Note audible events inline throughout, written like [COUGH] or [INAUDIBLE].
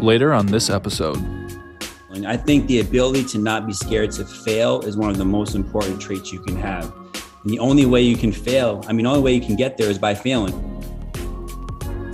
Later on this episode. And I think the ability to not be scared to fail is one of the most important traits you can have. And the only way you can fail, I mean, the only way you can get there is by failing.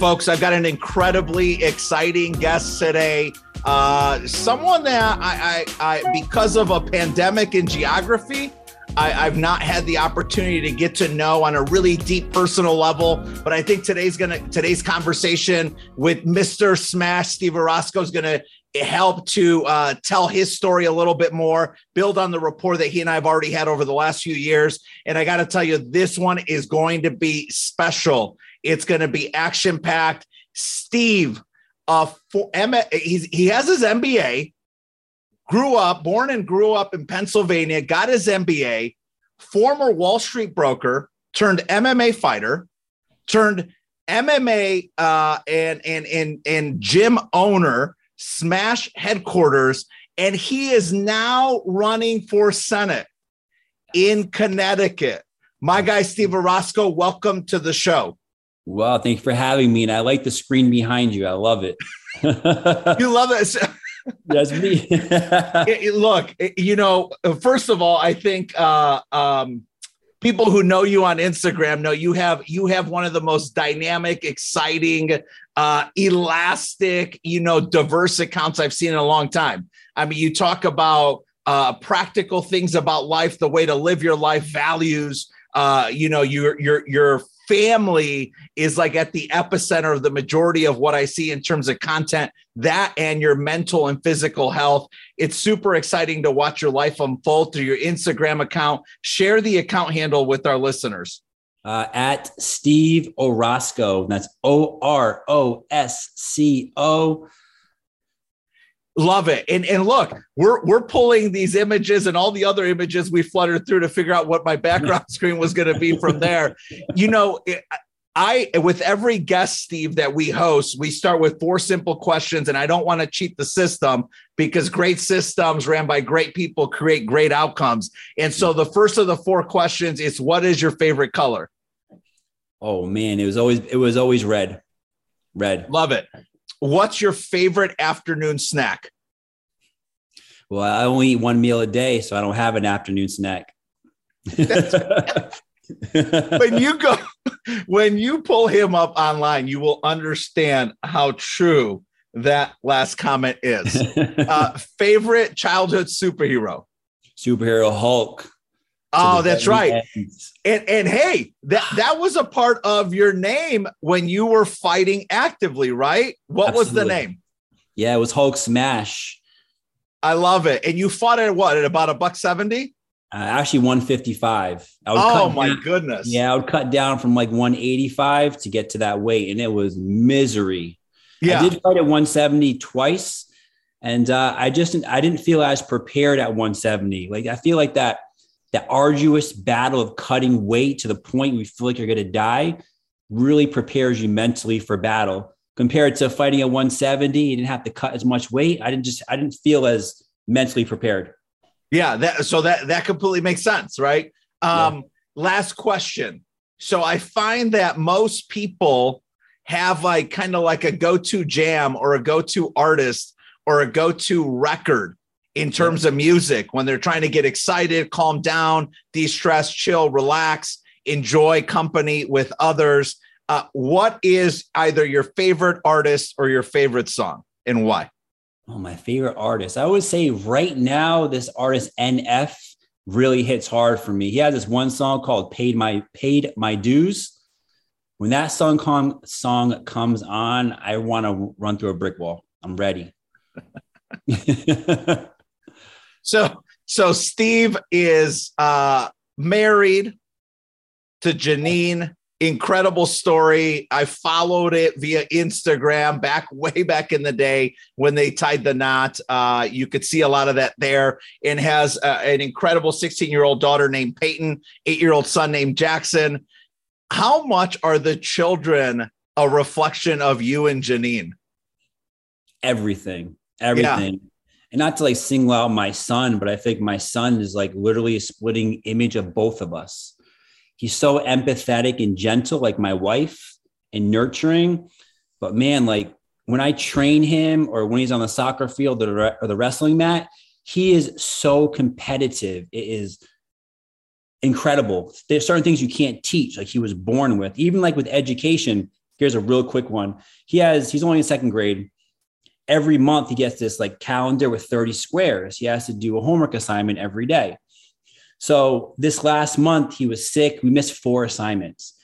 Folks, I've got an incredibly exciting guest today. Uh, someone that I, I, I, because of a pandemic in geography, I, have not had the opportunity to get to know on a really deep personal level. But I think today's gonna today's conversation with Mr. Smash Steve Orosco is gonna help to uh, tell his story a little bit more, build on the rapport that he and I have already had over the last few years. And I got to tell you, this one is going to be special. It's going to be action packed. Steve, uh, for he's, he has his MBA, grew up, born and grew up in Pennsylvania, got his MBA, former Wall Street broker, turned MMA fighter, turned MMA uh, and and and and gym owner, Smash headquarters, and he is now running for Senate in Connecticut. My guy Steve Orosco, welcome to the show. Well, thank you for having me. And I like the screen behind you. I love it. you love it. [LAUGHS] That's me. [LAUGHS] it, it, look, it, you know, first of all, I think uh, um, people who know you on Instagram know you have you have one of the most dynamic, exciting, uh, elastic, you know, diverse accounts I've seen in a long time. I mean, you talk about uh, practical things about life, the way to live your life, values. Uh, you know, your your your family is like at the epicenter of the majority of what I see in terms of content, that and your mental and physical health. It's super exciting to watch your life unfold through your Instagram account. Share the account handle with our listeners. Uh, at Steve Orosco. That's O R O S C O. Love it. And and look, we're we're pulling these images and all the other images we fluttered through to figure out what my background [LAUGHS] screen was going to be from there. You know, I with every guest Steve that we host, we start with four simple questions and I don't want to cheat the system because great systems ran by great people create great outcomes. And so the first of the four questions is what is your favorite color? Oh man, it was always it was always red. Red. Love it. What's your favorite afternoon snack? Well, I only eat one meal a day, so I don't have an afternoon snack. [LAUGHS] when you go, when you pull him up online, you will understand how true that last comment is. [LAUGHS] Uh, favorite childhood superhero? Superhero Hulk. Oh, that's right. And and hey, that that was a part of your name when you were fighting actively, right? What Absolutely. was the name? Yeah, it was Hulk Smash. I love it. And you fought at what? At about a buck 70? Uh, actually 155. oh my down, goodness. Yeah, I would cut down from like 185 to get to that weight and it was misery. Yeah. I did fight at 170 twice and uh, I just I didn't feel as prepared at 170. Like I feel like that that arduous battle of cutting weight to the point you feel like you're going to die really prepares you mentally for battle. Compared to fighting at 170 you didn't have to cut as much weight. I didn't just i didn't feel as mentally prepared. Yeah that so that that completely makes sense right? Um yeah. last question. So i find that most people have like kind of like a go-to jam or a go-to artist or a go-to record in terms of music when they're trying to get excited, calm down, de stress, chill, relax, enjoy company with others. Uh, what is either your favorite artist or your favorite song and why? Oh, my favorite artist. I would say right now, this artist NF really hits hard for me. He has this one song called "Paid My Paid My Dues." When that song com- song comes on, I want to run through a brick wall. I'm ready. [LAUGHS] [LAUGHS] So so Steve is uh married to Janine. Incredible story. I followed it via Instagram back [LAUGHS] way back in the day when they tied the knot. Uh, you could see a lot of that there and has uh, an incredible 16 year old daughter named Peyton, eight year old son named Jackson. How much are the children a reflection of you and Janine? Everything, everything. Yeah and not to like single out my son, but I think my son is like literally a splitting image of both of us. He's so empathetic and gentle, like my wife, and nurturing. But man, like when I train him or when he's on the soccer field or the wrestling mat, he is so competitive. It is incredible. There's certain things you can't teach, like he was born with. Even like with education, here's a real quick one. He has, he's only in second grade. Every month he gets this like calendar with 30 squares. He has to do a homework assignment every day. So this last month he was sick. We missed four assignments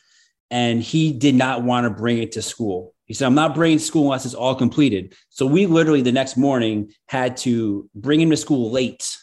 and he did not want to bring it to school. He said, I'm not bringing school unless it's all completed. So we literally the next morning had to bring him to school late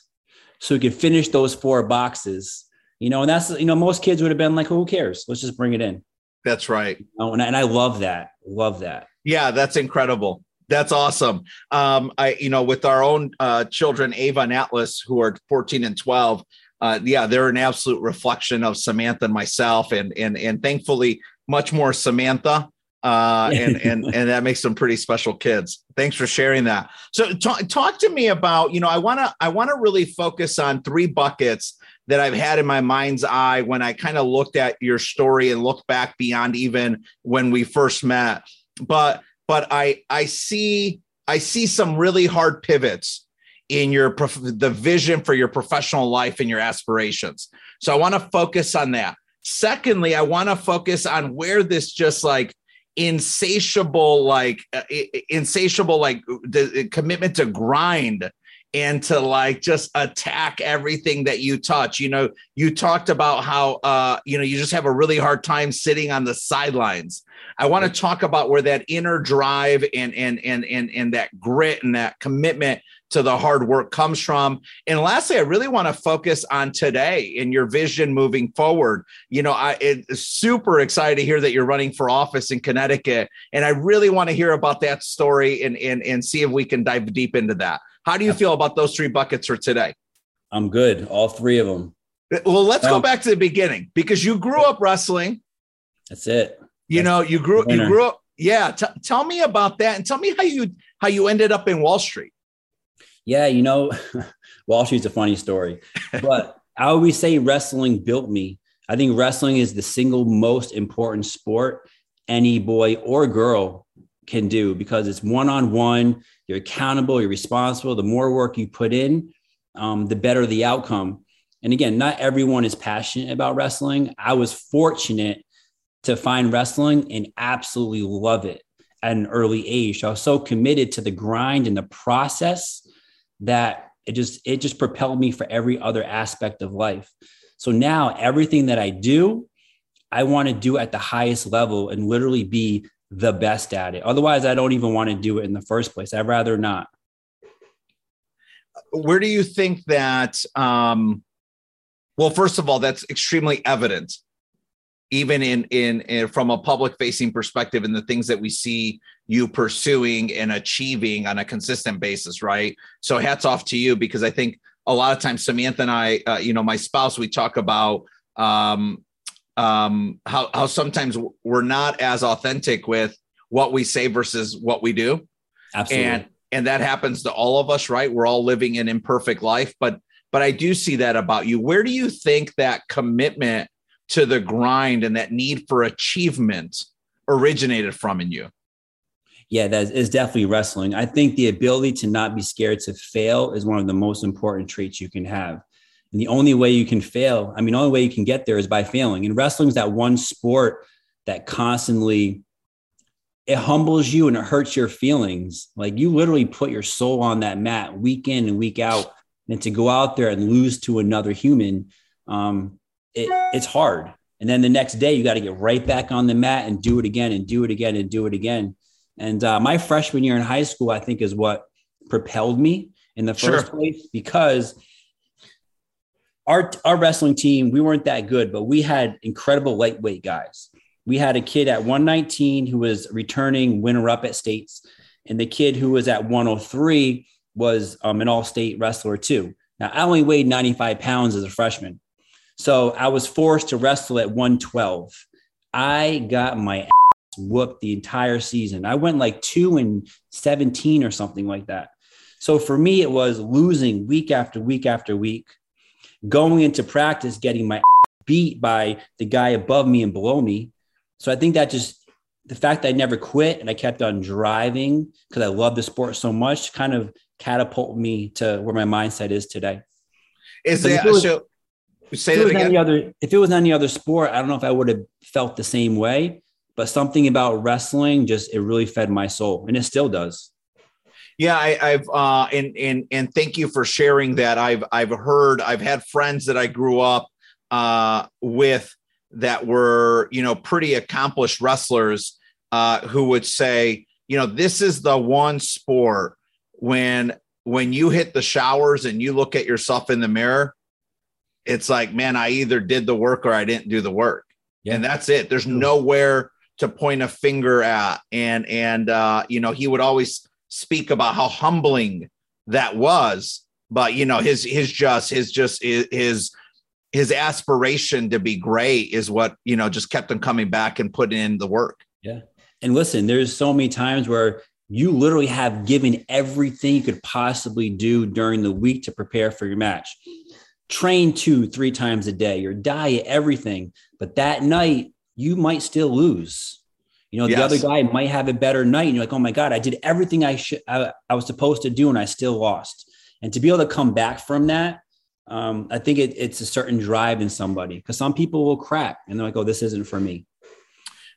so he could finish those four boxes. You know, and that's, you know, most kids would have been like, who cares? Let's just bring it in. That's right. You know, and, I, and I love that. Love that. Yeah, that's incredible. That's awesome. Um, I, you know, with our own uh, children, Ava and Atlas, who are 14 and 12, uh, yeah, they're an absolute reflection of Samantha and myself, and and and thankfully, much more Samantha. Uh, [LAUGHS] and and and that makes them pretty special kids. Thanks for sharing that. So talk talk to me about you know I want to I want to really focus on three buckets that I've had in my mind's eye when I kind of looked at your story and looked back beyond even when we first met. But but I I see I see some really hard pivots in your prof- the vision for your professional life and your aspirations. So I want to focus on that. Secondly, I want to focus on where this just like insatiable like uh, insatiable like the commitment to grind and to like just attack everything that you touch. You know, you talked about how uh, you know you just have a really hard time sitting on the sidelines. I want to talk about where that inner drive and and and and and that grit and that commitment to the hard work comes from. And lastly, I really want to focus on today and your vision moving forward. You know, I it's super excited to hear that you're running for office in Connecticut, and I really want to hear about that story and and and see if we can dive deep into that. How do you feel about those three buckets for today? I'm good. All three of them. Well, let's go back to the beginning because you grew up wrestling. That's it. You that's know, you grew you grew up. Yeah, t- tell me about that, and tell me how you how you ended up in Wall Street. Yeah, you know, [LAUGHS] Wall Street's a funny story, but [LAUGHS] I always say wrestling built me. I think wrestling is the single most important sport any boy or girl can do because it's one on one. You're accountable, you're responsible. The more work you put in, um, the better the outcome. And again, not everyone is passionate about wrestling. I was fortunate to find wrestling and absolutely love it at an early age. I was so committed to the grind and the process that it just it just propelled me for every other aspect of life. So now everything that I do, I want to do at the highest level and literally be the best at it. Otherwise, I don't even want to do it in the first place. I'd rather not. Where do you think that? Um, well, first of all, that's extremely evident, even in, in in from a public facing perspective, in the things that we see you pursuing and achieving on a consistent basis, right? So, hats off to you because I think a lot of times Samantha and I, uh, you know, my spouse, we talk about um, um, how how sometimes we're not as authentic with what we say versus what we do. Absolutely. And and that happens to all of us, right? We're all living an imperfect life, but but I do see that about you. Where do you think that commitment to the grind and that need for achievement originated from in you? Yeah, that is definitely wrestling. I think the ability to not be scared to fail is one of the most important traits you can have. And the only way you can fail, I mean, the only way you can get there is by failing. And wrestling is that one sport that constantly it humbles you and it hurts your feelings. Like you literally put your soul on that mat week in and week out, and to go out there and lose to another human, um, it, it's hard. And then the next day, you got to get right back on the mat and do it again and do it again and do it again. And uh, my freshman year in high school, I think, is what propelled me in the first sure. place because our our wrestling team we weren't that good, but we had incredible lightweight guys. We had a kid at 119 who was returning winner up at states, and the kid who was at 103 was um, an all state wrestler too. Now I only weighed 95 pounds as a freshman, so I was forced to wrestle at 112. I got my ass whooped the entire season. I went like two and 17 or something like that. So for me, it was losing week after week after week going into practice getting my [LAUGHS] beat by the guy above me and below me. So I think that just the fact that I never quit and I kept on driving because I love the sport so much kind of catapulted me to where my mindset is today. Is that so? Say that again. Any other, if it was any other sport, I don't know if I would have felt the same way. But something about wrestling just it really fed my soul, and it still does. Yeah, I, have uh, and and and thank you for sharing that. I've I've heard I've had friends that I grew up uh, with that were you know pretty accomplished wrestlers uh, who would say you know this is the one sport when when you hit the showers and you look at yourself in the mirror it's like man i either did the work or i didn't do the work yeah. and that's it there's nowhere to point a finger at and and uh you know he would always speak about how humbling that was but you know his his just his just his his aspiration to be great is what you know just kept him coming back and putting in the work. Yeah. And listen there's so many times where you literally have given everything you could possibly do during the week to prepare for your match. Train two three times a day your diet everything but that night you might still lose you know, the yes. other guy might have a better night, and you're like, "Oh my god, I did everything I should, I, I, was supposed to do, and I still lost." And to be able to come back from that, um, I think it, it's a certain drive in somebody because some people will crack and they're like, "Oh, this isn't for me."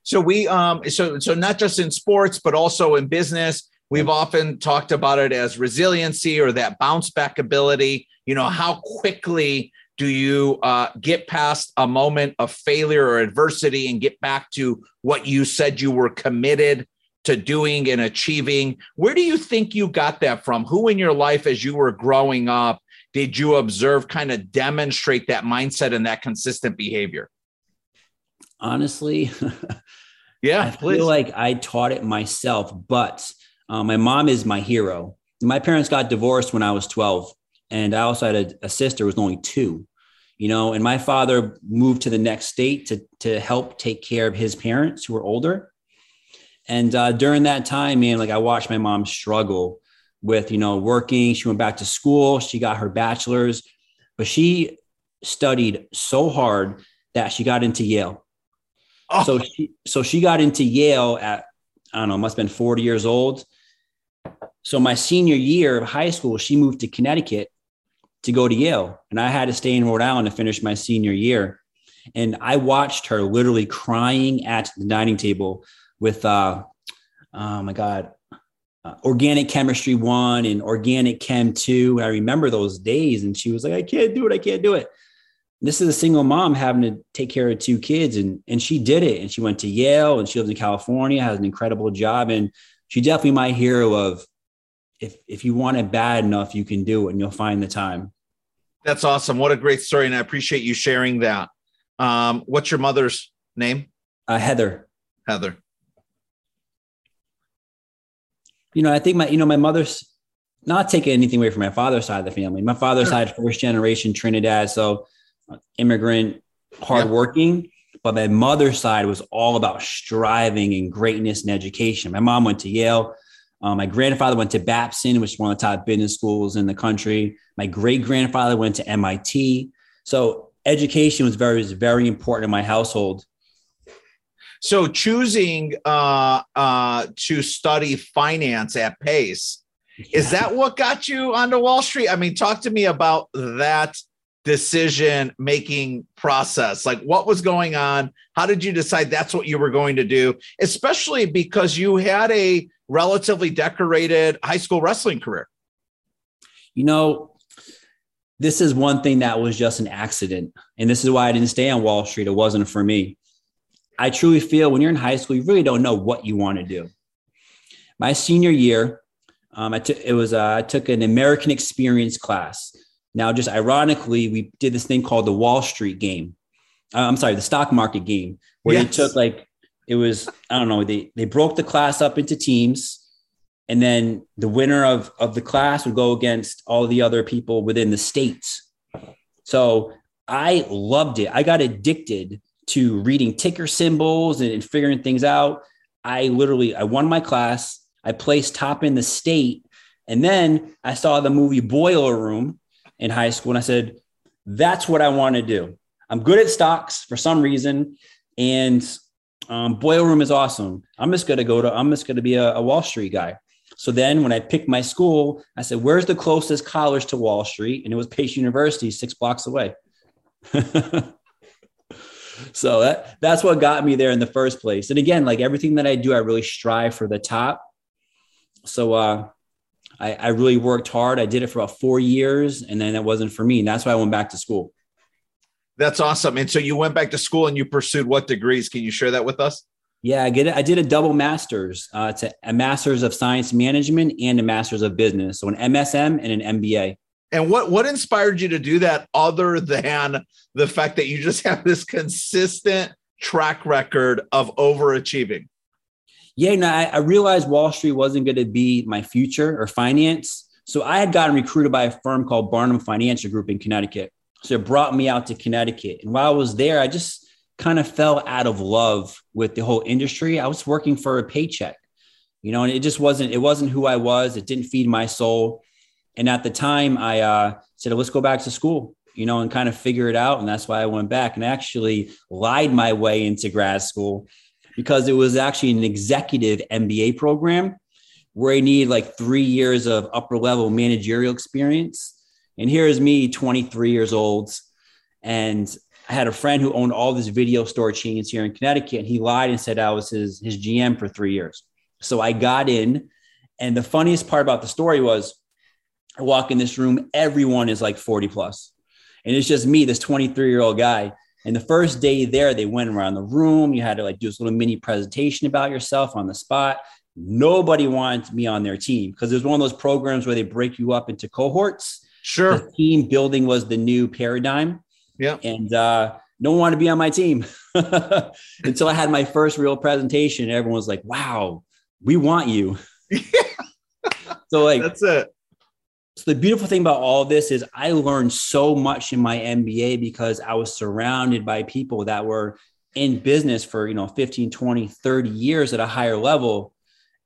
So we, um, so so not just in sports, but also in business, we've often talked about it as resiliency or that bounce back ability. You know, how quickly do you uh, get past a moment of failure or adversity and get back to what you said you were committed to doing and achieving? Where do you think you got that from? Who in your life, as you were growing up, did you observe kind of demonstrate that mindset and that consistent behavior? Honestly, [LAUGHS] yeah, I please. feel like I taught it myself, but uh, my mom is my hero. My parents got divorced when I was 12 and I also had a, a sister who was only two, you know, and my father moved to the next state to to help take care of his parents who were older. And uh, during that time, man, like I watched my mom struggle with, you know, working. She went back to school. She got her bachelor's, but she studied so hard that she got into Yale. Oh. So she so she got into Yale at I don't know, must have been 40 years old. So my senior year of high school, she moved to Connecticut to go to Yale. And I had to stay in Rhode Island to finish my senior year. And I watched her literally crying at the dining table with, uh, oh my God, uh, organic chemistry one and organic chem two. I remember those days. And she was like, I can't do it. I can't do it. This is a single mom having to take care of two kids. And, and she did it. And she went to Yale and she lives in California, has an incredible job. And she definitely my hero of if, if you want it bad enough, you can do it and you'll find the time. That's awesome. What a great story. And I appreciate you sharing that. Um, what's your mother's name? Uh, Heather. Heather. You know, I think my, you know, my mother's not taking anything away from my father's side of the family. My father's sure. side, first generation Trinidad. So uh, immigrant, hardworking. Yep. But my mother's side was all about striving and greatness and education. My mom went to Yale. Um, my grandfather went to Babson, which is one of the top business schools in the country. My great grandfather went to MIT. So education was very, was very important in my household. So choosing uh, uh, to study finance at Pace, yeah. is that what got you onto Wall Street? I mean, talk to me about that decision making process? Like what was going on? How did you decide that's what you were going to do? Especially because you had a relatively decorated high school wrestling career. You know this is one thing that was just an accident and this is why i didn't stay on wall street. It wasn't for me. I truly feel when you're in high school you really don't know what you want to do. My senior year um, I took it was uh, I took an American experience class now, just ironically, we did this thing called the Wall Street game. Uh, I'm sorry, the stock market game, where yes. they took like it was I don't know they they broke the class up into teams, and then the winner of of the class would go against all the other people within the states. So I loved it. I got addicted to reading ticker symbols and, and figuring things out. I literally I won my class. I placed top in the state, and then I saw the movie Boiler Room in high school. And I said, that's what I want to do. I'm good at stocks for some reason. And um, boiler room is awesome. I'm just going to go to, I'm just going to be a, a Wall Street guy. So then when I picked my school, I said, where's the closest college to Wall Street? And it was Pace University, six blocks away. [LAUGHS] so that, that's what got me there in the first place. And again, like everything that I do, I really strive for the top. So uh, I, I really worked hard. I did it for about four years and then it wasn't for me. And that's why I went back to school. That's awesome. And so you went back to school and you pursued what degrees? Can you share that with us? Yeah, I get it. I did a double master's. Uh, it's a, a master's of science management and a master's of business. So an MSM and an MBA. And what what inspired you to do that other than the fact that you just [LAUGHS] have this consistent track record of overachieving? Yeah, no, I, I realized Wall Street wasn't going to be my future or finance. So I had gotten recruited by a firm called Barnum Financial Group in Connecticut. So it brought me out to Connecticut. And while I was there, I just kind of fell out of love with the whole industry. I was working for a paycheck, you know, and it just wasn't, it wasn't who I was. It didn't feed my soul. And at the time I uh, said, let's go back to school, you know, and kind of figure it out. And that's why I went back and actually lied my way into grad school because it was actually an executive MBA program where I need like three years of upper level managerial experience. And here's me, 23 years old, and I had a friend who owned all these video store chains here in Connecticut, and he lied and said I was his his GM for three years. So I got in, and the funniest part about the story was, I walk in this room, everyone is like 40 plus, and it's just me, this 23 year old guy. And the first day there, they went around the room. You had to like do this little mini presentation about yourself on the spot. Nobody wanted me on their team because there's one of those programs where they break you up into cohorts. Sure. The team building was the new paradigm. Yeah. And uh, no one wanted to be on my team [LAUGHS] until I had my first real presentation. Everyone was like, wow, we want you. [LAUGHS] so, like, that's it. So, the beautiful thing about all this is I learned so much in my MBA because I was surrounded by people that were in business for, you know, 15, 20, 30 years at a higher level.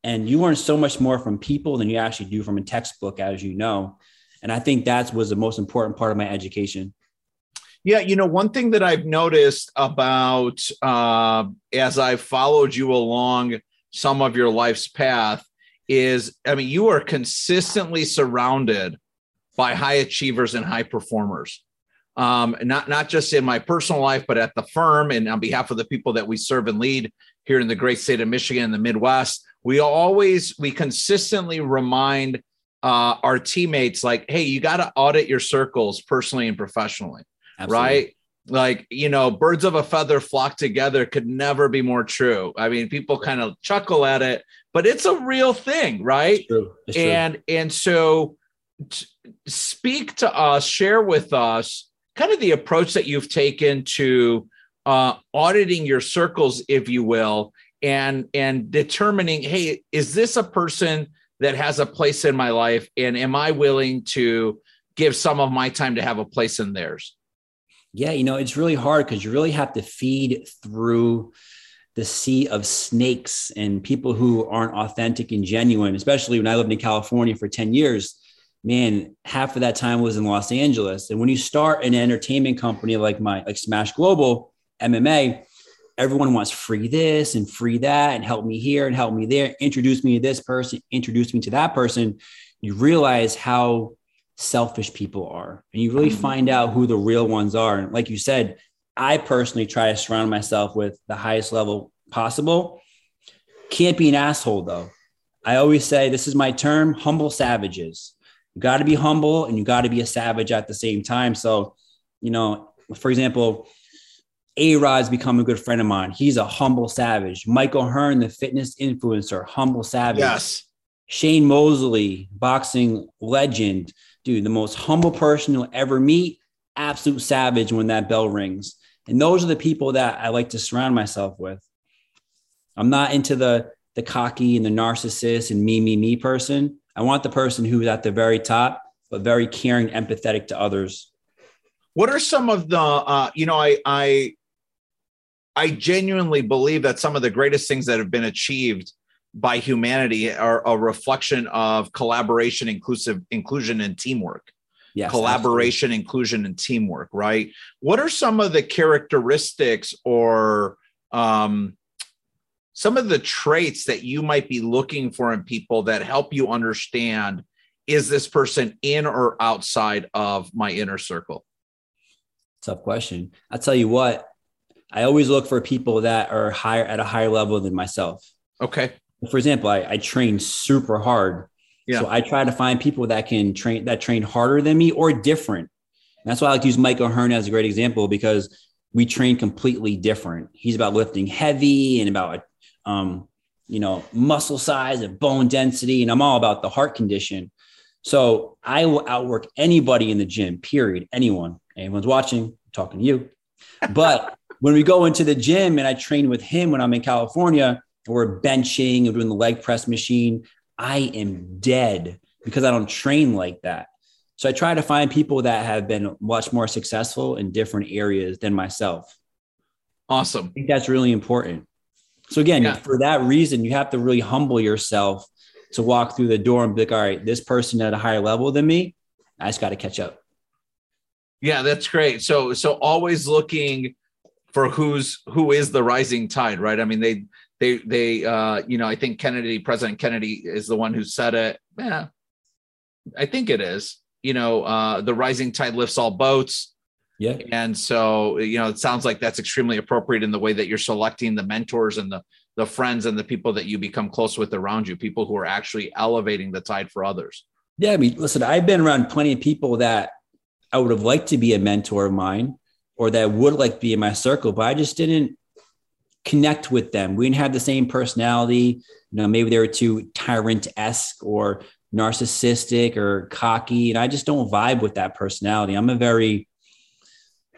And you learn so much more from people than you actually do from a textbook, as you know. And I think that was the most important part of my education. Yeah, you know, one thing that I've noticed about uh, as I've followed you along some of your life's path is, I mean, you are consistently surrounded by high achievers and high performers. Um, not not just in my personal life, but at the firm and on behalf of the people that we serve and lead here in the great state of Michigan and the Midwest. We always we consistently remind uh, our teammates like, hey, you got to audit your circles personally and professionally. Absolutely. right? Like, you know, birds of a feather flock together could never be more true. I mean, people kind of chuckle at it, but it's a real thing, right? It's true. It's and and so t- speak to us, share with us kind of the approach that you've taken to uh, auditing your circles, if you will, and and determining, hey, is this a person that has a place in my life, and am I willing to give some of my time to have a place in theirs? Yeah, you know, it's really hard because you really have to feed through the sea of snakes and people who aren't authentic and genuine, especially when I lived in California for 10 years. Man, half of that time was in Los Angeles. And when you start an entertainment company like my like Smash Global MMA, everyone wants free this and free that and help me here and help me there, introduce me to this person, introduce me to that person. You realize how selfish people are. And you really mm-hmm. find out who the real ones are. And like you said, I personally try to surround myself with the highest level possible. Can't be an asshole though. I always say this is my term humble savages. You got to be humble and you got to be a savage at the same time. So, you know, for example, A Rod's become a good friend of mine. He's a humble savage. Mike O'Hearn, the fitness influencer, humble savage. Yes. Shane Mosley, boxing legend dude, the most humble person you'll ever meet, absolute savage when that bell rings. And those are the people that I like to surround myself with. I'm not into the the cocky and the narcissist and me, me, me person. I want the person who's at the very top, but very caring, empathetic to others. What are some of the uh, you know, I I I genuinely believe that some of the greatest things that have been achieved by humanity are a reflection of collaboration, inclusive inclusion, and teamwork. Yes, collaboration, absolutely. inclusion, and teamwork. Right. What are some of the characteristics or um, some of the traits that you might be looking for in people that help you understand is this person in or outside of my inner circle? Tough question. I'll tell you what, I always look for people that are higher at a higher level than myself. Okay. For example, I, I train super hard. Yeah. So I try to find people that can train that train harder than me or different. And that's why I like to use Mike O'Hearn as a great example because we train completely different. He's about lifting heavy and about um, you know, muscle size and bone density. And I'm all about the heart condition. So I will outwork anybody in the gym, period. Anyone, anyone's watching, I'm talking to you. But [LAUGHS] when we go into the gym and I train with him when I'm in California, we're benching and doing the leg press machine. I am dead because I don't train like that. So I try to find people that have been much more successful in different areas than myself. Awesome. I think that's really important. So again, yeah. for that reason, you have to really humble yourself to walk through the door and be like, all right, this person at a higher level than me, I just got to catch up. Yeah, that's great. So so always looking for who's who is the rising tide, right? I mean, they they they uh, you know, I think Kennedy, President Kennedy is the one who said it. Yeah, I think it is. You know, uh, the rising tide lifts all boats. Yeah. And so, you know, it sounds like that's extremely appropriate in the way that you're selecting the mentors and the the friends and the people that you become close with around you, people who are actually elevating the tide for others. Yeah, I mean, listen, I've been around plenty of people that I would have liked to be a mentor of mine or that would like to be in my circle, but I just didn't connect with them. We didn't have the same personality. You know, maybe they were too tyrant-esque or narcissistic or cocky. And I just don't vibe with that personality. I'm a very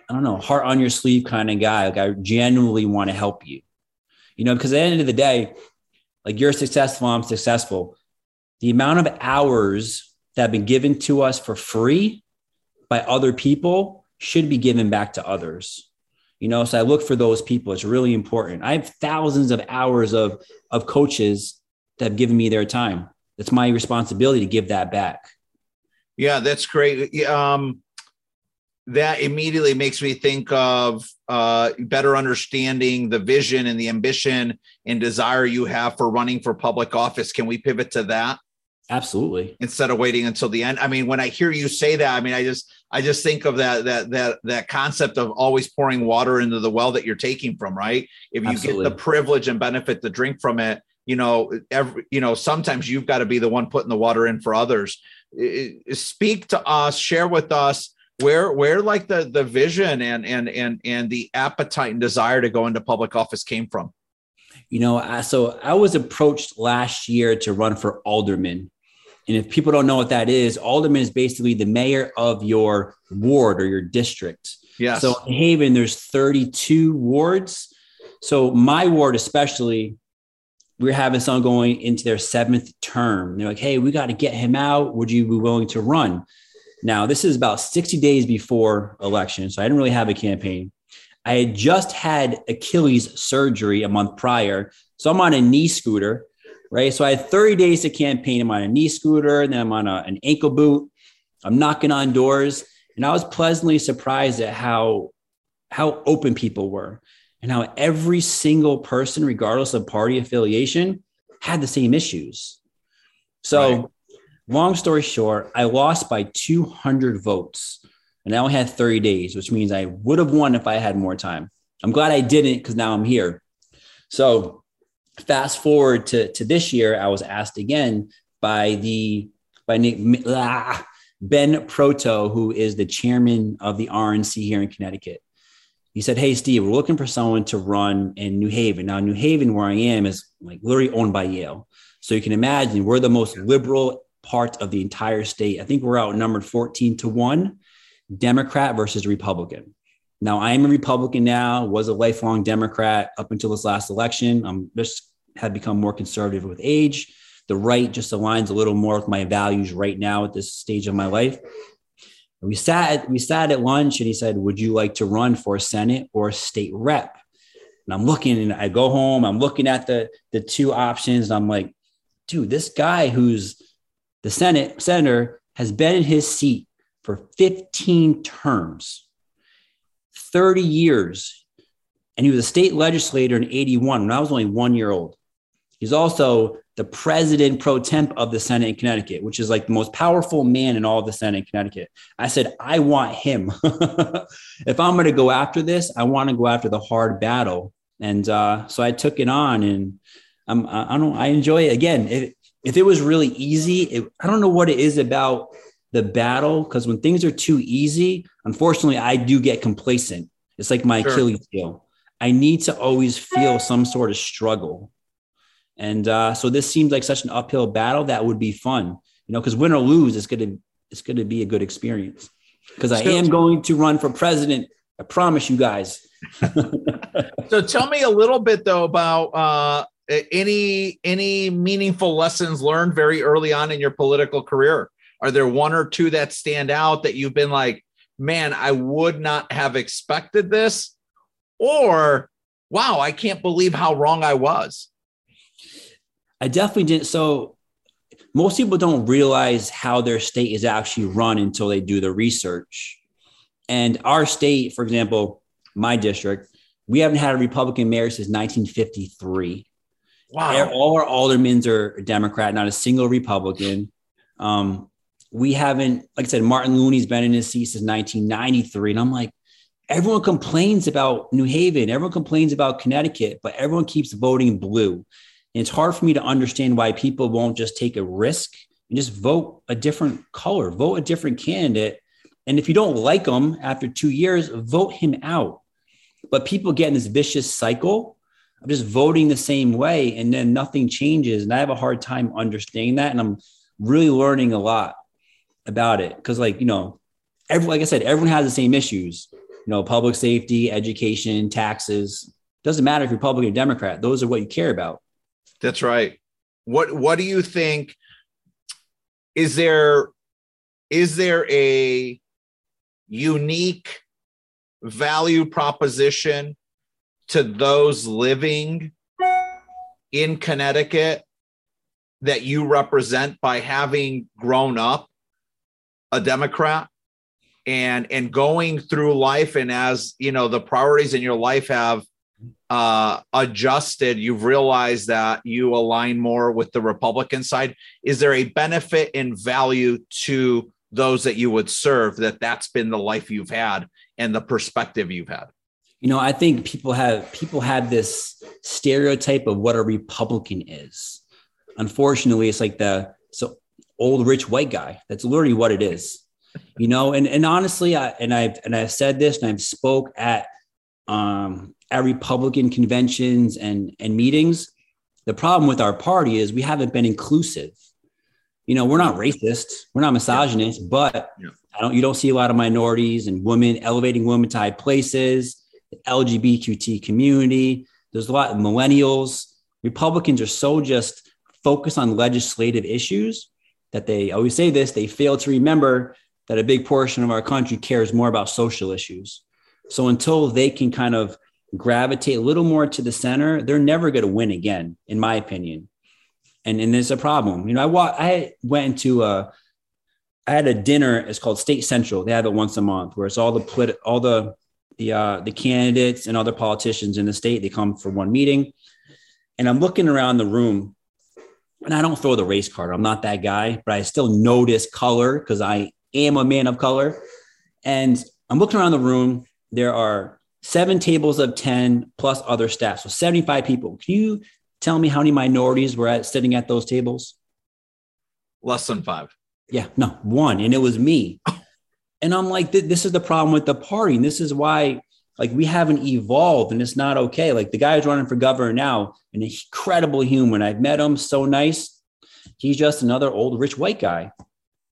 I don't know, heart on your sleeve kind of guy. Like I genuinely want to help you, you know, because at the end of the day, like you're successful, I'm successful. The amount of hours that have been given to us for free by other people should be given back to others. You know, so I look for those people. It's really important. I have thousands of hours of of coaches that have given me their time. It's my responsibility to give that back. Yeah, that's great. Um, that immediately makes me think of uh, better understanding the vision and the ambition and desire you have for running for public office. Can we pivot to that? Absolutely. Instead of waiting until the end. I mean, when I hear you say that, I mean, I just I just think of that that that that concept of always pouring water into the well that you're taking from, right? If you Absolutely. get the privilege and benefit to drink from it, you know, every you know, sometimes you've got to be the one putting the water in for others. Speak to us, share with us where where like the the vision and and and and the appetite and desire to go into public office came from you know so i was approached last year to run for alderman and if people don't know what that is alderman is basically the mayor of your ward or your district. Yeah so in haven there's 32 wards. So my ward especially we're having someone going into their seventh term. They're like hey we got to get him out. Would you be willing to run? Now, this is about 60 days before election, so I didn't really have a campaign. I had just had Achilles surgery a month prior, so I'm on a knee scooter, right? So I had 30 days to campaign. I'm on a knee scooter, and then I'm on a, an ankle boot. I'm knocking on doors, and I was pleasantly surprised at how how open people were and how every single person, regardless of party affiliation, had the same issues. So right. Long story short, I lost by 200 votes and I only had 30 days, which means I would have won if I had more time. I'm glad I didn't because now I'm here. So fast forward to, to this year, I was asked again by the by Nick, ah, Ben Proto, who is the chairman of the RNC here in Connecticut. He said, Hey, Steve, we're looking for someone to run in New Haven. Now, New Haven, where I am, is like literally owned by Yale. So you can imagine we're the most liberal part of the entire state. I think we're outnumbered 14 to 1, Democrat versus Republican. Now, I am a Republican now, was a lifelong Democrat up until this last election. I'm just have become more conservative with age. The right just aligns a little more with my values right now at this stage of my life. We sat we sat at lunch and he said, "Would you like to run for Senate or state rep?" And I'm looking and I go home, I'm looking at the the two options and I'm like, "Dude, this guy who's the Senate senator has been in his seat for 15 terms, 30 years. And he was a state legislator in 81 when I was only one year old. He's also the president pro temp of the Senate in Connecticut, which is like the most powerful man in all of the Senate in Connecticut. I said, I want him. [LAUGHS] if I'm going to go after this, I want to go after the hard battle. And uh, so I took it on and I'm, I don't, I enjoy it. Again, if, if it was really easy, it, I don't know what it is about the battle. Cause when things are too easy, unfortunately, I do get complacent. It's like my sure. Achilles heel. I need to always feel some sort of struggle. And uh, so this seems like such an uphill battle that would be fun, you know, because win or lose, it's gonna it's gonna be a good experience. Because I am going to run for president. I promise you guys. [LAUGHS] so tell me a little bit though about uh, any any meaningful lessons learned very early on in your political career. Are there one or two that stand out that you've been like, man, I would not have expected this, or wow, I can't believe how wrong I was. I definitely didn't. So most people don't realize how their state is actually run until they do the research. And our state, for example, my district, we haven't had a Republican mayor since 1953. Wow. All our aldermen are Democrat, not a single Republican. Um, we haven't, like I said, Martin Looney's been in his seat since 1993. And I'm like, everyone complains about New Haven, everyone complains about Connecticut, but everyone keeps voting blue. And it's hard for me to understand why people won't just take a risk and just vote a different color, vote a different candidate. And if you don't like them after two years, vote him out. But people get in this vicious cycle of just voting the same way and then nothing changes. And I have a hard time understanding that. And I'm really learning a lot about it. Cause like, you know, every, like I said, everyone has the same issues, you know, public safety, education, taxes. Doesn't matter if you're Republican or Democrat. Those are what you care about. That's right. What What do you think? Is there is there a unique value proposition to those living in Connecticut that you represent by having grown up a Democrat and and going through life and as you know the priorities in your life have uh, adjusted, you've realized that you align more with the Republican side. Is there a benefit in value to those that you would serve that that's been the life you've had and the perspective you've had? You know, I think people have people have this stereotype of what a Republican is. Unfortunately, it's like the so old rich white guy. That's literally what it is. You know, and and honestly, I and I've and I've said this and I've spoke at um at Republican conventions and, and meetings. The problem with our party is we haven't been inclusive. You know, we're not racist, we're not misogynist, yeah. but yeah. I don't you don't see a lot of minorities and women elevating women to high places, the LGBTQ community. There's a lot of millennials. Republicans are so just focused on legislative issues that they always say this, they fail to remember that a big portion of our country cares more about social issues. So until they can kind of gravitate a little more to the center, they're never going to win again, in my opinion. And and there's a problem. You know, I wa- I went into a I had a dinner. It's called State Central. They have it once a month, where it's all the polit- all the the uh, the candidates and other politicians in the state. They come for one meeting, and I'm looking around the room, and I don't throw the race card. I'm not that guy, but I still notice color because I am a man of color. And I'm looking around the room. There are seven tables of 10 plus other staff. So 75 people. Can you tell me how many minorities were at, sitting at those tables? Less than five. Yeah, no, one. And it was me. [LAUGHS] and I'm like, this is the problem with the party. And this is why, like, we haven't evolved and it's not okay. Like, the guy who's running for governor now, an incredible human. I've met him, so nice. He's just another old rich white guy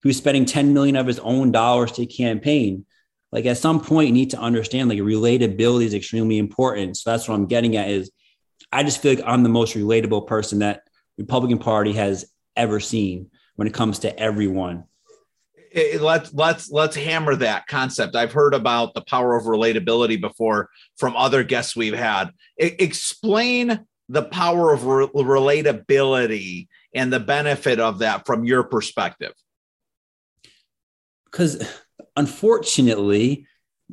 who's spending 10 million of his own dollars to campaign like at some point you need to understand like relatability is extremely important. So that's what i'm getting at is i just feel like i'm the most relatable person that republican party has ever seen when it comes to everyone. It, let's let's let's hammer that concept. I've heard about the power of relatability before from other guests we've had. Explain the power of re- relatability and the benefit of that from your perspective. Because unfortunately,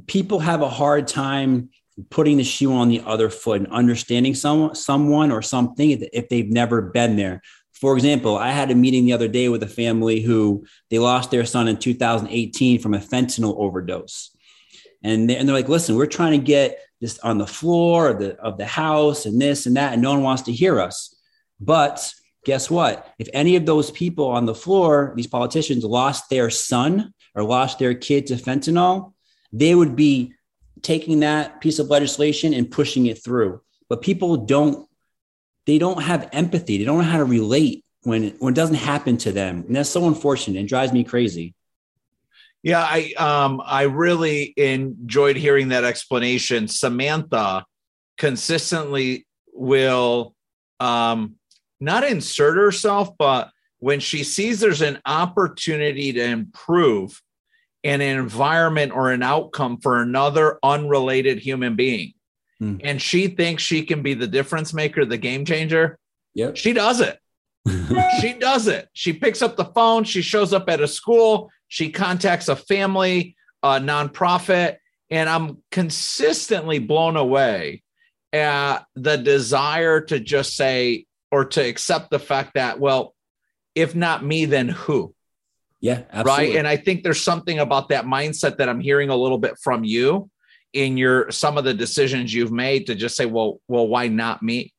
people have a hard time putting the shoe on the other foot and understanding someone, someone or something if they've never been there. For example, I had a meeting the other day with a family who they lost their son in 2018 from a fentanyl overdose. And they're, and they're like, listen, we're trying to get this on the floor of the, of the house and this and that, and no one wants to hear us. But guess what? If any of those people on the floor, these politicians lost their son or lost their kid to fentanyl, they would be taking that piece of legislation and pushing it through. But people don't, they don't have empathy. They don't know how to relate when, when it doesn't happen to them. And that's so unfortunate. It drives me crazy. Yeah, I um I really enjoyed hearing that explanation. Samantha consistently will um not insert herself, but when she sees there's an opportunity to improve an environment or an outcome for another unrelated human being, hmm. and she thinks she can be the difference maker, the game changer, yeah, she does it. [LAUGHS] she does it. She picks up the phone. She shows up at a school. She contacts a family, a nonprofit, and I'm consistently blown away at the desire to just say, or to accept the fact that, well, if not me, then who? Yeah, absolutely. Right. And I think there's something about that mindset that I'm hearing a little bit from you in your some of the decisions you've made to just say, well, well, why not me?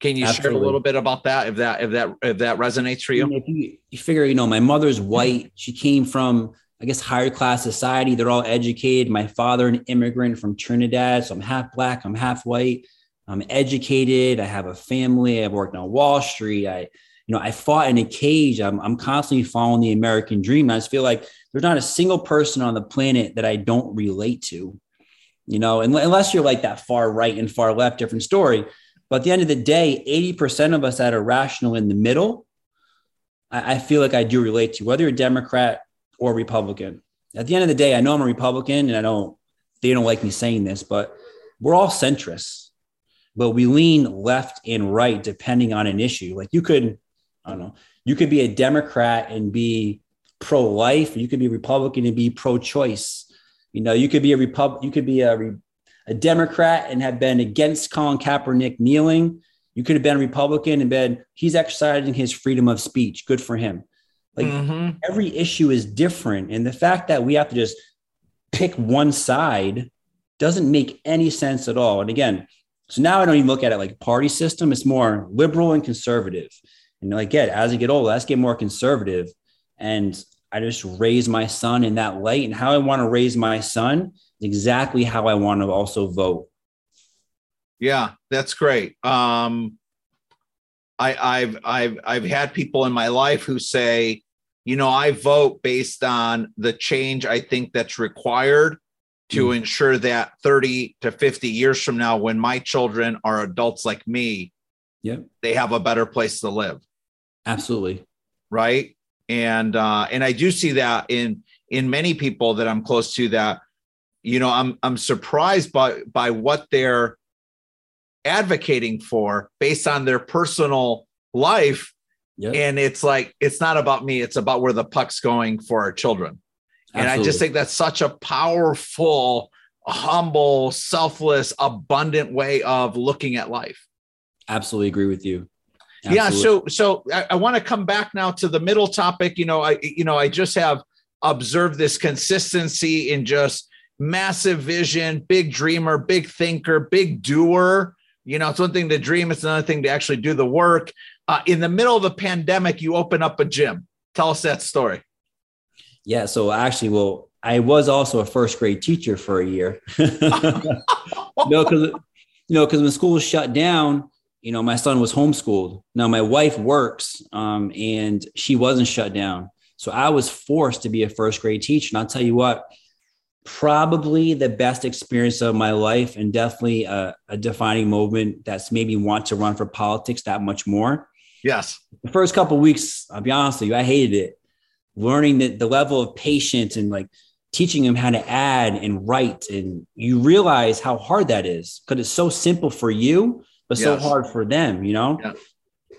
Can you Absolutely. share a little bit about that if that if that if that resonates for you? If you, you figure, you know, my mother's white. She came from, I guess, higher class society. They're all educated. My father, an immigrant from Trinidad, so I'm half black. I'm half white. I'm educated. I have a family. I've worked on Wall Street. I, you know, I fought in a cage. I'm, I'm constantly following the American dream. I just feel like there's not a single person on the planet that I don't relate to, you know, unless you're like that far right and far left, different story. But at the end of the day, 80% of us that are rational in the middle, I, I feel like I do relate to, whether you're Democrat or Republican. At the end of the day, I know I'm a Republican and I don't, they don't like me saying this, but we're all centrists but we lean left and right depending on an issue. Like you could, I don't know, you could be a Democrat and be pro life, you could be a Republican and be pro choice. You know, you could be a Repub, you could be a, a Democrat and have been against Colin Kaepernick kneeling. You could have been a Republican and been, he's exercising his freedom of speech. Good for him. Like mm-hmm. every issue is different. And the fact that we have to just pick one side doesn't make any sense at all. And again, so now I don't even look at it like a party system. It's more liberal and conservative. And like, get as I get older, let's get more conservative. And I just raise my son in that light. And how I want to raise my son is exactly how I want to also vote. Yeah, that's great. Um, I, I've I've I've had people in my life who say, you know, I vote based on the change I think that's required to mm. ensure that 30 to 50 years from now, when my children are adults like me, yep. they have a better place to live. Absolutely. Right. And uh, and I do see that in in many people that I'm close to that, you know, I'm I'm surprised by by what they're advocating for based on their personal life. Yep. And it's like it's not about me, it's about where the puck's going for our children. And I just think that's such a powerful, humble, selfless, abundant way of looking at life. Absolutely agree with you. Absolutely. Yeah. So, so I, I want to come back now to the middle topic. You know, I, you know, I just have observed this consistency in just massive vision, big dreamer, big thinker, big doer. You know, it's one thing to dream, it's another thing to actually do the work. Uh, in the middle of the pandemic, you open up a gym. Tell us that story. Yeah. So actually, well, I was also a first grade teacher for a year. [LAUGHS] [LAUGHS] no, because you know, because when school was shut down, you know, my son was homeschooled. Now my wife works, um, and she wasn't shut down, so I was forced to be a first grade teacher. And I'll tell you what, probably the best experience of my life, and definitely a, a defining moment that's made me want to run for politics that much more. Yes. The first couple weeks, I'll be honest with you, I hated it learning the, the level of patience and like teaching him how to add and write. And you realize how hard that is because it's so simple for you, but yes. so hard for them, you know? Yeah.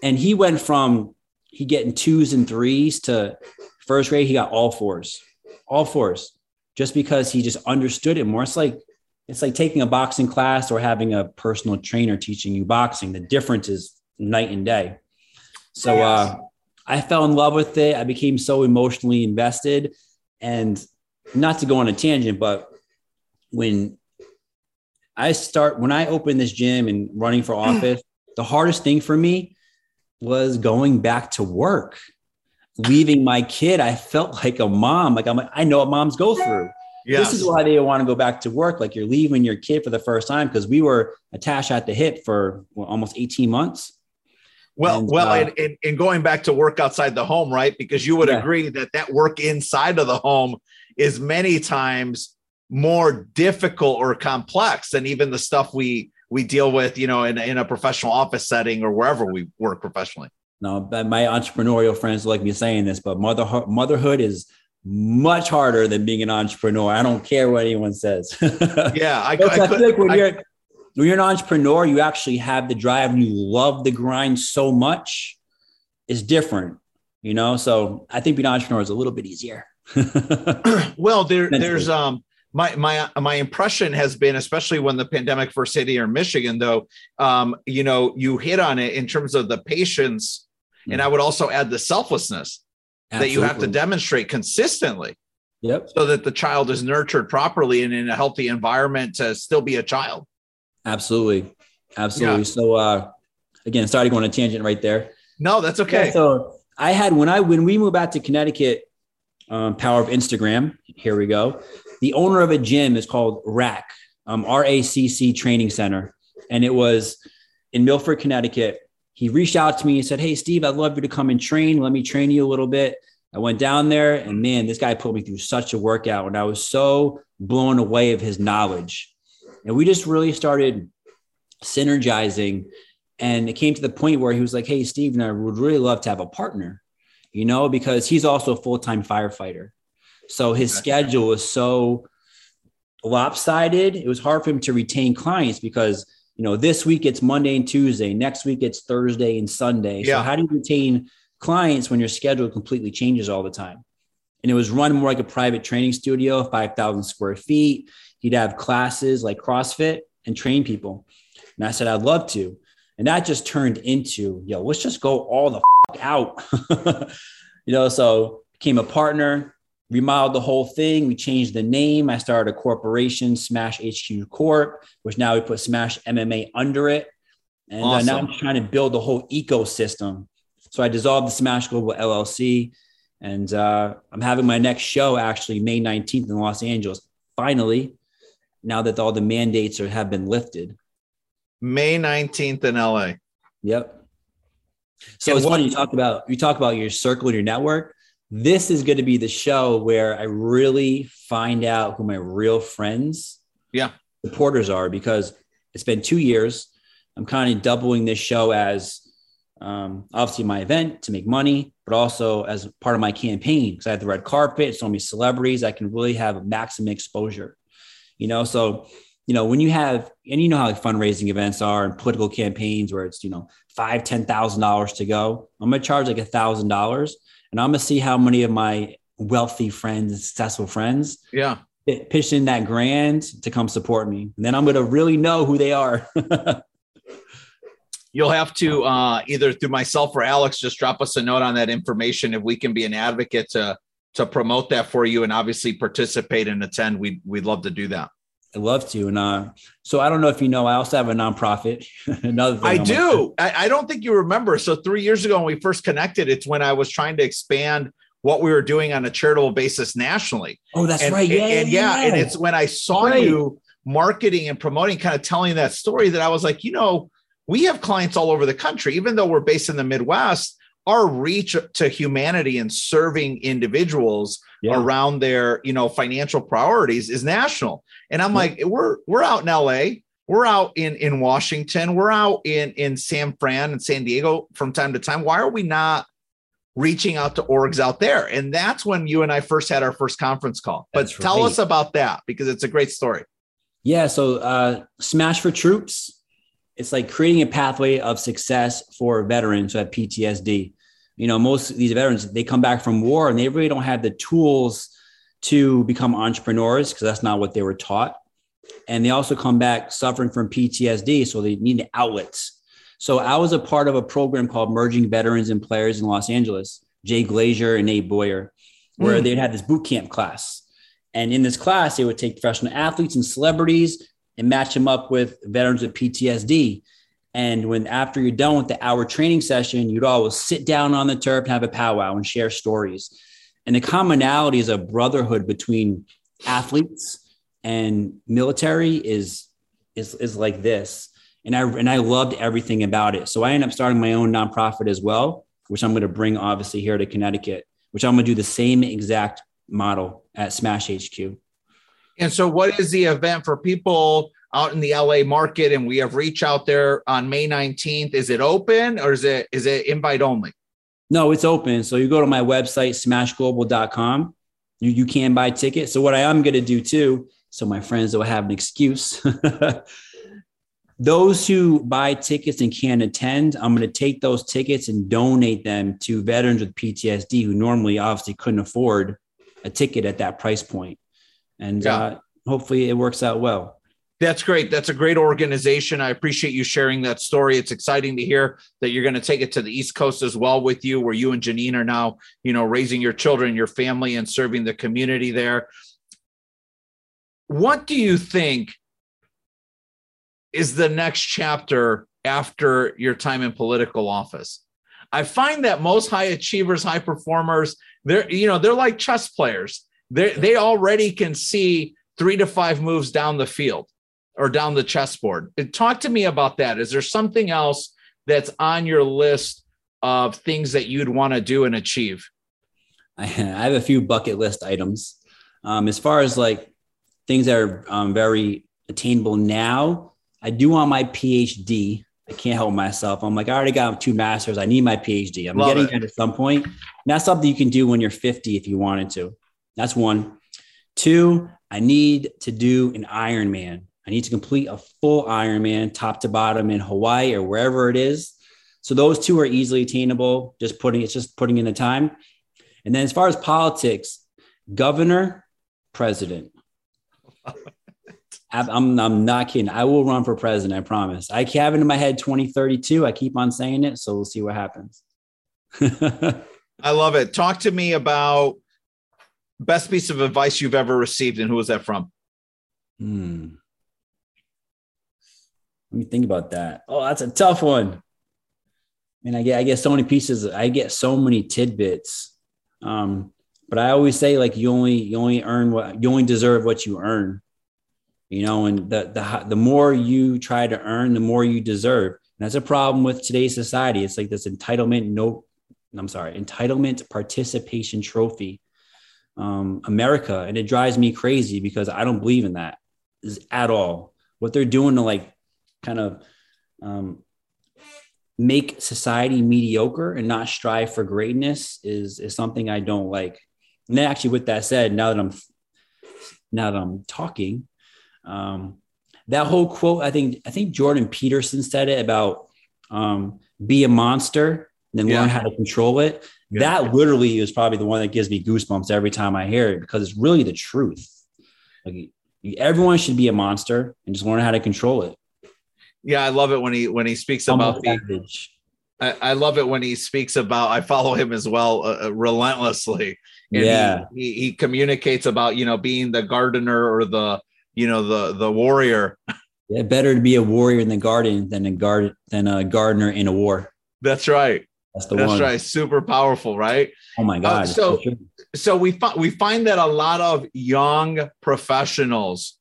And he went from he getting twos and threes to first grade, he got all fours, all fours, just because he just understood it more. It's like it's like taking a boxing class or having a personal trainer teaching you boxing. The difference is night and day. So uh, I fell in love with it. I became so emotionally invested. And not to go on a tangent, but when I start, when I opened this gym and running for office, [CLEARS THROAT] the hardest thing for me was going back to work, leaving my kid. I felt like a mom. Like I'm like, I know what moms go through. Yes. This is why they want to go back to work. Like you're leaving your kid for the first time because we were attached at the hip for well, almost 18 months. Well, and, well, uh, and, and, and, going back to work outside the home, right? Because you would yeah. agree that that work inside of the home is many times more difficult or complex than even the stuff we we deal with, you know, in, in a professional office setting or wherever we work professionally. No, but my entrepreneurial friends like me saying this, but mother motherhood is much harder than being an entrepreneur. I don't care what anyone says. [LAUGHS] yeah, I, I, I, like when I, you're when you're an entrepreneur, you actually have the drive and you love the grind so much. It's different, you know. So I think being an entrepreneur is a little bit easier. [LAUGHS] [CLEARS THROAT] well, there, there's um my my my impression has been, especially when the pandemic first hit here in Michigan, though, um, you know, you hit on it in terms of the patience, mm-hmm. and I would also add the selflessness Absolutely. that you have to demonstrate consistently. Yep. So that the child is nurtured properly and in a healthy environment to still be a child. Absolutely. Absolutely. Yeah. So uh again, sorry to go on a tangent right there. No, that's okay. Yeah, so I had when I when we moved back to Connecticut, um, power of Instagram. Here we go. The owner of a gym is called RAC, um, RACC Training Center, and it was in Milford, Connecticut. He reached out to me and said, "Hey, Steve, I'd love you to come and train. Let me train you a little bit." I went down there, and man, this guy put me through such a workout, and I was so blown away of his knowledge. And we just really started synergizing. And it came to the point where he was like, Hey, Steve, and I would really love to have a partner, you know, because he's also a full time firefighter. So his okay. schedule was so lopsided. It was hard for him to retain clients because, you know, this week it's Monday and Tuesday, next week it's Thursday and Sunday. Yeah. So how do you retain clients when your schedule completely changes all the time? And it was run more like a private training studio, 5,000 square feet. He'd have classes like CrossFit and train people. And I said, I'd love to. And that just turned into, yo, let's just go all the out. [LAUGHS] you know, so became a partner, remodeled the whole thing. We changed the name. I started a corporation, Smash HQ Corp, which now we put Smash MMA under it. And awesome. uh, now I'm trying to build the whole ecosystem. So I dissolved the Smash Global LLC. And uh, I'm having my next show actually May 19th in Los Angeles. Finally, now that all the mandates are, have been lifted. May 19th in LA. Yep. So and it's what, funny you talk about you talk about your circle and your network. This is going to be the show where I really find out who my real friends, yeah, supporters are because it's been two years. I'm kind of doubling this show as um, obviously my event to make money, but also as part of my campaign because I have the red carpet, so many celebrities. I can really have maximum exposure, you know. So you know, when you have, and you know how like fundraising events are and political campaigns where it's, you know, five, ten thousand dollars to go. I'm gonna charge like a thousand dollars and I'm gonna see how many of my wealthy friends and successful friends yeah pitch in that grand to come support me. And then I'm gonna really know who they are. [LAUGHS] You'll have to uh, either through myself or Alex just drop us a note on that information if we can be an advocate to to promote that for you and obviously participate and attend. We'd we'd love to do that. I love to. And uh, so I don't know if you know, I also have a nonprofit. [LAUGHS] Another I do. I, I, don't think you remember. So three years ago, when we first connected, it's when I was trying to expand what we were doing on a charitable basis nationally. Oh, that's and, right. Yeah, and, and yeah, yeah, and it's when I saw right. you marketing and promoting, kind of telling that story that I was like, you know, we have clients all over the country, even though we're based in the Midwest. Our reach to humanity and serving individuals yeah. around their, you know, financial priorities is national. And I'm like, we're we're out in LA, we're out in in Washington, we're out in in San Fran and San Diego from time to time. Why are we not reaching out to orgs out there? And that's when you and I first had our first conference call. But that's tell right. us about that because it's a great story. Yeah. So uh, Smash for Troops. It's like creating a pathway of success for veterans who have PTSD. You know, most of these veterans they come back from war and they really don't have the tools to become entrepreneurs because that's not what they were taught. and they also come back suffering from PTSD. So they need outlets. So I was a part of a program called Merging Veterans and Players in Los Angeles, Jay Glazer and Nate Boyer, where mm. they'd have this boot camp class. And in this class, they would take professional athletes and celebrities and match them up with veterans with PTSD. And when after you're done with the hour training session, you'd always sit down on the turf and have a powwow and share stories. And the commonality is a brotherhood between athletes and military is is is like this. And I and I loved everything about it. So I ended up starting my own nonprofit as well, which I'm going to bring obviously here to Connecticut, which I'm going to do the same exact model at Smash HQ. And so, what is the event for people out in the LA market? And we have reach out there on May 19th. Is it open or is it is it invite only? No, it's open. So you go to my website, smashglobal.com. You, you can buy tickets. So what I am going to do too, so my friends will have an excuse. [LAUGHS] those who buy tickets and can't attend, I'm going to take those tickets and donate them to veterans with PTSD who normally obviously couldn't afford a ticket at that price point. And yeah. uh, hopefully it works out well. That's great. That's a great organization. I appreciate you sharing that story. It's exciting to hear that you're going to take it to the East Coast as well with you, where you and Janine are now, you know, raising your children, your family, and serving the community there. What do you think is the next chapter after your time in political office? I find that most high achievers, high performers, they're, you know, they're like chess players. They they already can see three to five moves down the field or down the chessboard. Talk to me about that. Is there something else that's on your list of things that you'd want to do and achieve? [LAUGHS] I have a few bucket list items. Um, as far as like things that are um, very attainable now, I do want my PhD. I can't help myself. I'm like, I already got two masters. I need my PhD. I'm Love getting it. at some point. And that's something you can do when you're 50 if you wanted to. That's one. Two, I need to do an Ironman. I need to complete a full Ironman, top to bottom in Hawaii or wherever it is. So those two are easily attainable. Just putting it's just putting in the time. And then as far as politics, governor, president. [LAUGHS] I'm, I'm not kidding. I will run for president. I promise. I have it in my head 2032. I keep on saying it. So we'll see what happens. [LAUGHS] I love it. Talk to me about best piece of advice you've ever received and who was that from? Hmm. Let me think about that. Oh, that's a tough one. Mean, I get I get so many pieces. I get so many tidbits. Um, but I always say like you only you only earn what you only deserve what you earn. You know, and the the the more you try to earn, the more you deserve. And that's a problem with today's society. It's like this entitlement no I'm sorry, entitlement participation trophy. Um, America, and it drives me crazy because I don't believe in that at all. What they're doing to like kind of um, make society mediocre and not strive for greatness is is something I don't like. And actually, with that said, now that I'm now that I'm talking, um, that whole quote, I think I think Jordan Peterson said it about um, be a monster, then yeah. learn how to control it. Yeah. That literally is probably the one that gives me goosebumps every time I hear it because it's really the truth. Like everyone should be a monster and just learn how to control it. Yeah, I love it when he when he speaks about the. I, I, love it when he speaks about. I follow him as well uh, uh, relentlessly. And yeah, he, he, he communicates about you know being the gardener or the you know the the warrior. Yeah, better to be a warrior in the garden than a guard than a gardener in a war. That's right. That's the That's one. right. Super powerful, right? Oh my uh, god. Uh, so so we find we find that a lot of young professionals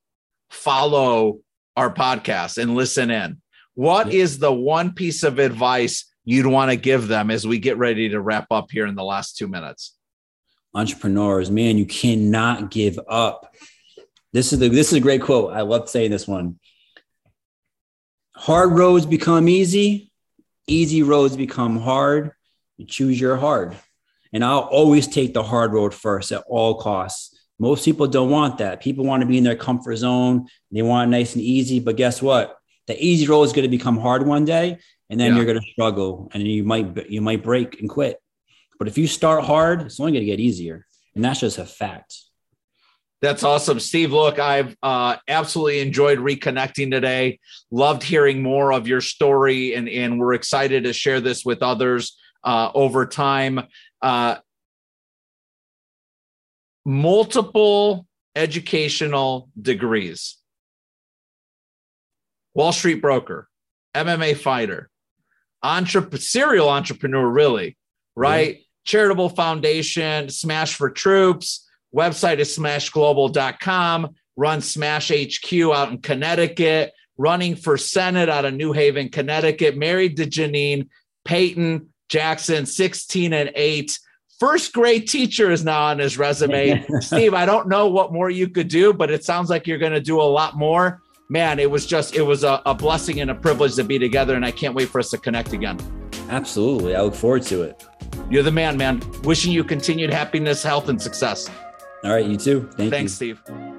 follow our podcast and listen in. What yeah. is the one piece of advice you'd want to give them as we get ready to wrap up here in the last two minutes? Entrepreneurs, man, you cannot give up. This is the this is a great quote. I love saying this one. Hard roads become easy, easy roads become hard. You choose your hard. And I'll always take the hard road first at all costs. Most people don't want that. People want to be in their comfort zone. They want it nice and easy. But guess what? The easy road is going to become hard one day, and then yeah. you're going to struggle, and you might you might break and quit. But if you start hard, it's only going to get easier, and that's just a fact. That's awesome, Steve. Look, I've uh, absolutely enjoyed reconnecting today. Loved hearing more of your story, and and we're excited to share this with others uh, over time. Uh, multiple educational degrees. Wall Street broker, MMA fighter, entrep- serial entrepreneur, really, right? Yeah. Charitable foundation, Smash for Troops, website is smashglobal.com, run Smash HQ out in Connecticut, running for Senate out of New Haven, Connecticut, married to Janine Peyton Jackson, 16 and 8. First grade teacher is now on his resume. [LAUGHS] Steve, I don't know what more you could do, but it sounds like you're going to do a lot more. Man, it was just, it was a, a blessing and a privilege to be together, and I can't wait for us to connect again. Absolutely. I look forward to it. You're the man, man. Wishing you continued happiness, health, and success. All right. You too. Thank Thanks, you. Steve.